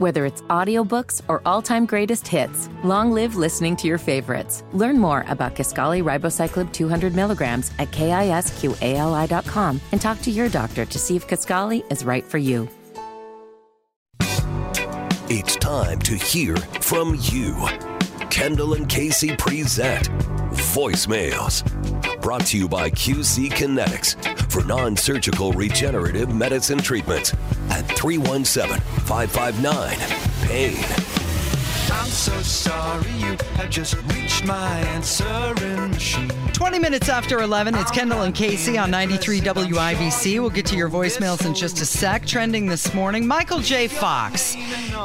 Whether it's audiobooks or all-time greatest hits, long live listening to your favorites. Learn more about Kisqali Ribociclib 200 milligrams at kisqali.com and talk to your doctor to see if Kisqali is right for you. It's time to hear from you. Kendall and Casey present Voicemails. Brought to you by QC Kinetics for non surgical regenerative medicine treatments at 317 559 PAIN. I'm so sorry you have just reached my answering machine. 20 minutes after 11, it's Kendall and Casey on 93 WIBC. We'll get to your voicemails in just a sec. Trending this morning, Michael J. Fox.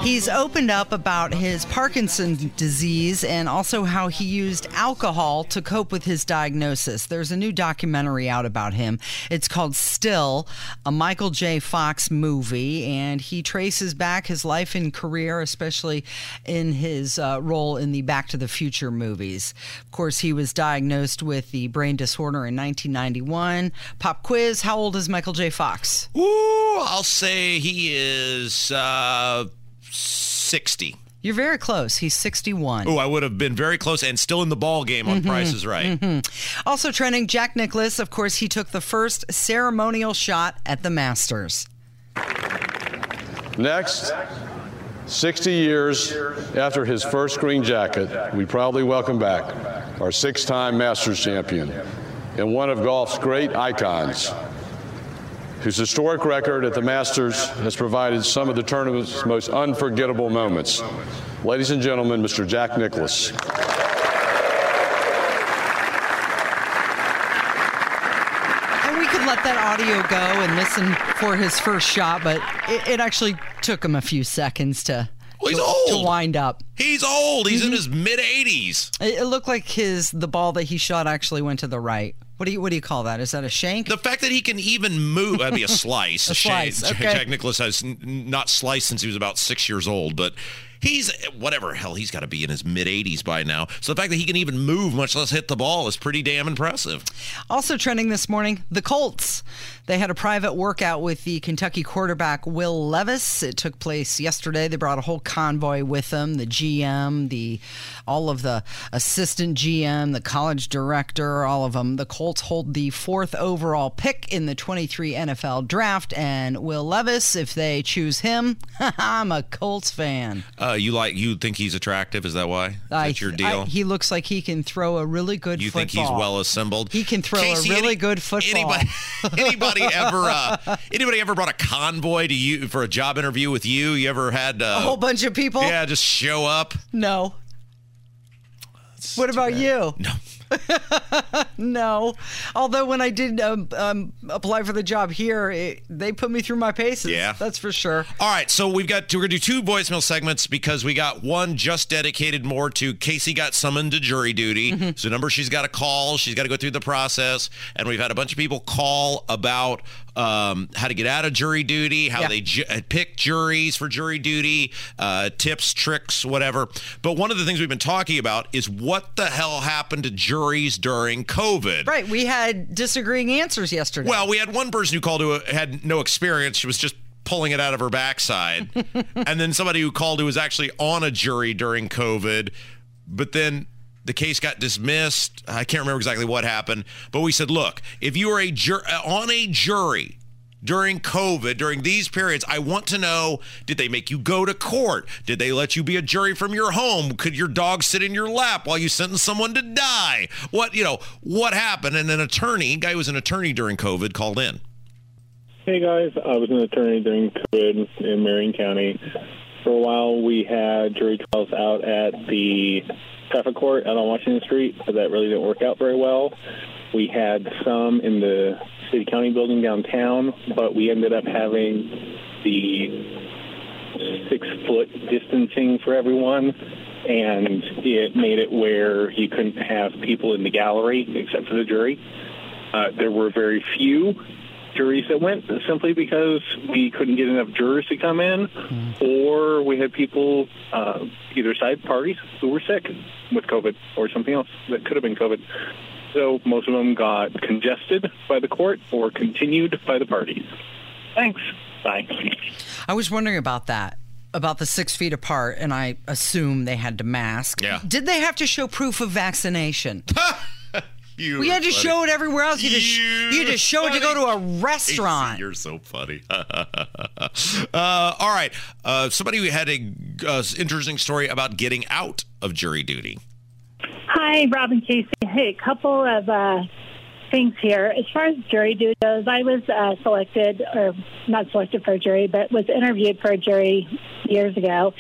He's opened up about his Parkinson's disease and also how he used alcohol to cope with his diagnosis. There's a new documentary out about him. It's called Still, a Michael J. Fox movie, and he traces back his life and career, especially in his uh, role in the Back to the Future movies. Of course, he was diagnosed with the brain disorder in 1991. Pop quiz How old is Michael J. Fox? Ooh, I'll say he is uh, 60. You're very close. He's 61. Oh, I would have been very close and still in the ball game on Price is Right. Also trending, Jack Nicklaus. Of course, he took the first ceremonial shot at the Masters. Next, 60 years after his first green jacket, we proudly welcome back our six time Masters champion and one of golf's great icons, whose historic record at the Masters has provided some of the tournament's most unforgettable moments. Ladies and gentlemen, Mr. Jack Nicklaus. And we could let that audio go and listen for his first shot, but it, it actually took him a few seconds to, Well, he's to, old. to wind up. He's old. He's in mm-hmm. his mid 80s. It, it looked like his the ball that he shot actually went to the right. What do you what do you call that? Is that a shank? The fact that he can even move, that'd be a slice. A slice, Jack- okay. Jack Nicklaus has n- not sliced since he was about six years old, but he's whatever hell he's got to be in his mid 80s by now. So the fact that he can even move, much less hit the ball, is pretty damn impressive. Also trending this morning, the Colts. They had a private workout with the Kentucky quarterback Will Levis. It took place yesterday. They brought a whole convoy with them, the GM, the all of the assistant GM, the college director, all of them. The Colts hold the fourth overall pick in the 23 NFL draft and Will Levis, if they choose him, I'm a Colts fan. Uh, you like you think he's attractive? Is that why? Is I- that your deal? I- he looks like he can throw a really good you think he's well assembled? He can throw a really any- good football. Anybody, anybody ever? Uh, anybody ever brought a convoy to you for a job interview with you? You ever had uh, a whole bunch of people? Yeah, just show up. No. What about you? No. No. Although when I did um, um, apply for the job here, it, they put me through my paces. Yeah. That's for sure. All right, so we've got we're gonna do two voicemail segments because we got one just dedicated more to Casey got summoned to jury duty. Mm-hmm. So number she's got to call, she's got to go through the process, and we've had a bunch of people call about um, how to get out of jury duty, how Yeah. they ju- uh, pick juries for jury duty, uh, tips, tricks, whatever. But one of the things we've been talking about is what the hell happened to juries during COVID. Right. We had disagreeing answers yesterday. Well, we had one person who called who had no experience. She was just pulling it out of her backside. and then somebody who called who was actually on a jury during COVID, but then the case got dismissed. I can't remember exactly what happened, but we said, look, if you are a jur- on a jury during COVID, during these periods, I want to know did they make you go to court? Did they let you be a jury from your home? Could your dog sit in your lap while you sentence someone to die? What, you know, what happened? And an attorney, guy who was an attorney during COVID, called in. Hey guys, I was an attorney during COVID in Marion County. For a while, we had jury trials out at the traffic court out on Washington Street, but that really didn't work out very well. We had some in the city county building downtown, but we ended up having the six foot distancing for everyone, and it made it where you couldn't have people in the gallery except for the jury. Uh, there were very few juries that went simply because we couldn't get enough jurors to come in, or we had people, uh, either side parties, who were sick with COVID or something else that could have been COVID. So most of them got congested by the court or continued by the parties. Thanks. Bye. I was wondering about that. about the six feet apart, and I assume they had to mask. Yeah. Did they have to show proof of vaccination? You we had to funny. show it everywhere else. You, just, You you had to show it to go to a restaurant. You're so funny. uh, all right. Uh, somebody who had a uh, interesting story about getting out of jury duty. Hi, Robin Casey. Hey, a couple of uh, things here. As far as jury duty goes, I was uh, selected, or not selected for a jury, but was interviewed for a jury years ago.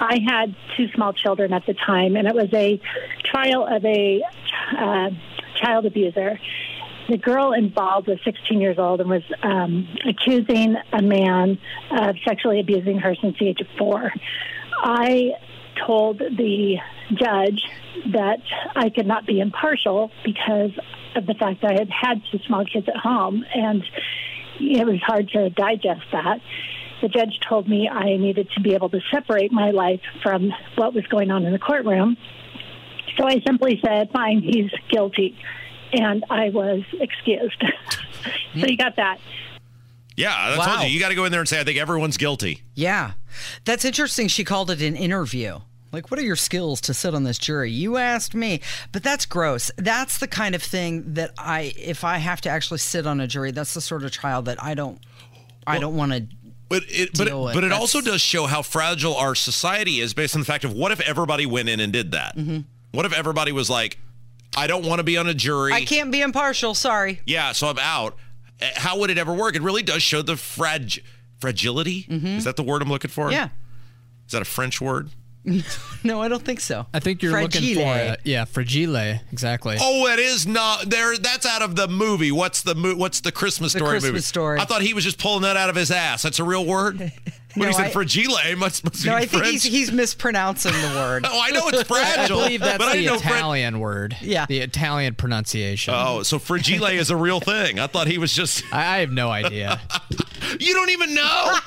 I had two small children at the time, and it was a trial of a uh, child abuser. The girl involved was 16 years old and was um, accusing a man of sexually abusing her since the age of four. I told the judge that I could not be impartial because of the fact that I had had two small kids at home, and it was hard to digest that. The judge told me I needed to be able to separate my life from what was going on in the courtroom. So I simply said, fine, he's guilty. And I was excused. so you got that. Yeah, I Wow. told you. You got to go in there and say, I think everyone's guilty. Yeah. That's interesting. She called it an interview. Like, what are your skills to sit on this jury? You asked me. But that's gross. That's the kind of thing that I, if I have to actually sit on a jury, that's the sort of trial that I don't, I don't want to. But it, but, it, with. but it That's- also does show how fragile our society is based on the fact of what if everybody went in and did that? Mm-hmm. What if everybody was like, I don't want to be on a jury. I can't be impartial. Sorry. Yeah, so I'm out. Uh, How would it ever work? It really does show the frag- fragility. Is that the word I'm looking for? Mm-hmm. Yeah. Is that a French word? No, I don't think so. I think you're looking for it. Yeah, fragile. Exactly. Oh, it is not there. That's out of the movie. What's the mo- What's the Christmas The story Christmas movie? Story. I thought he was just pulling that out of his ass. That's a real word. When No, he said I- fragile, must, must No, be I think he's he's mispronouncing the word. Oh, I know it's fragile. I believe that's but I the didn't know Fran- Italian word. Yeah. The Italian pronunciation. Oh, so fragile is a real thing. I thought he was just. I, I have no idea. You don't even know.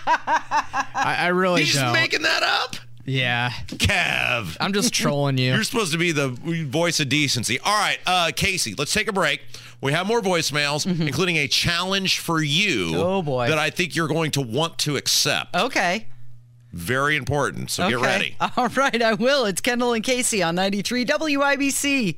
I, I really He's just don't. making that up. Yeah. Kev. I'm just trolling you. You're supposed to be the voice of decency. All right, uh, Casey, let's take a break. We have more voicemails, including a challenge for you. Mm-hmm. Oh, boy. That I think you're going to want to accept. Okay. Very important. So okay. get ready. All right, I will. It's Kendall and Casey on 93 WIBC.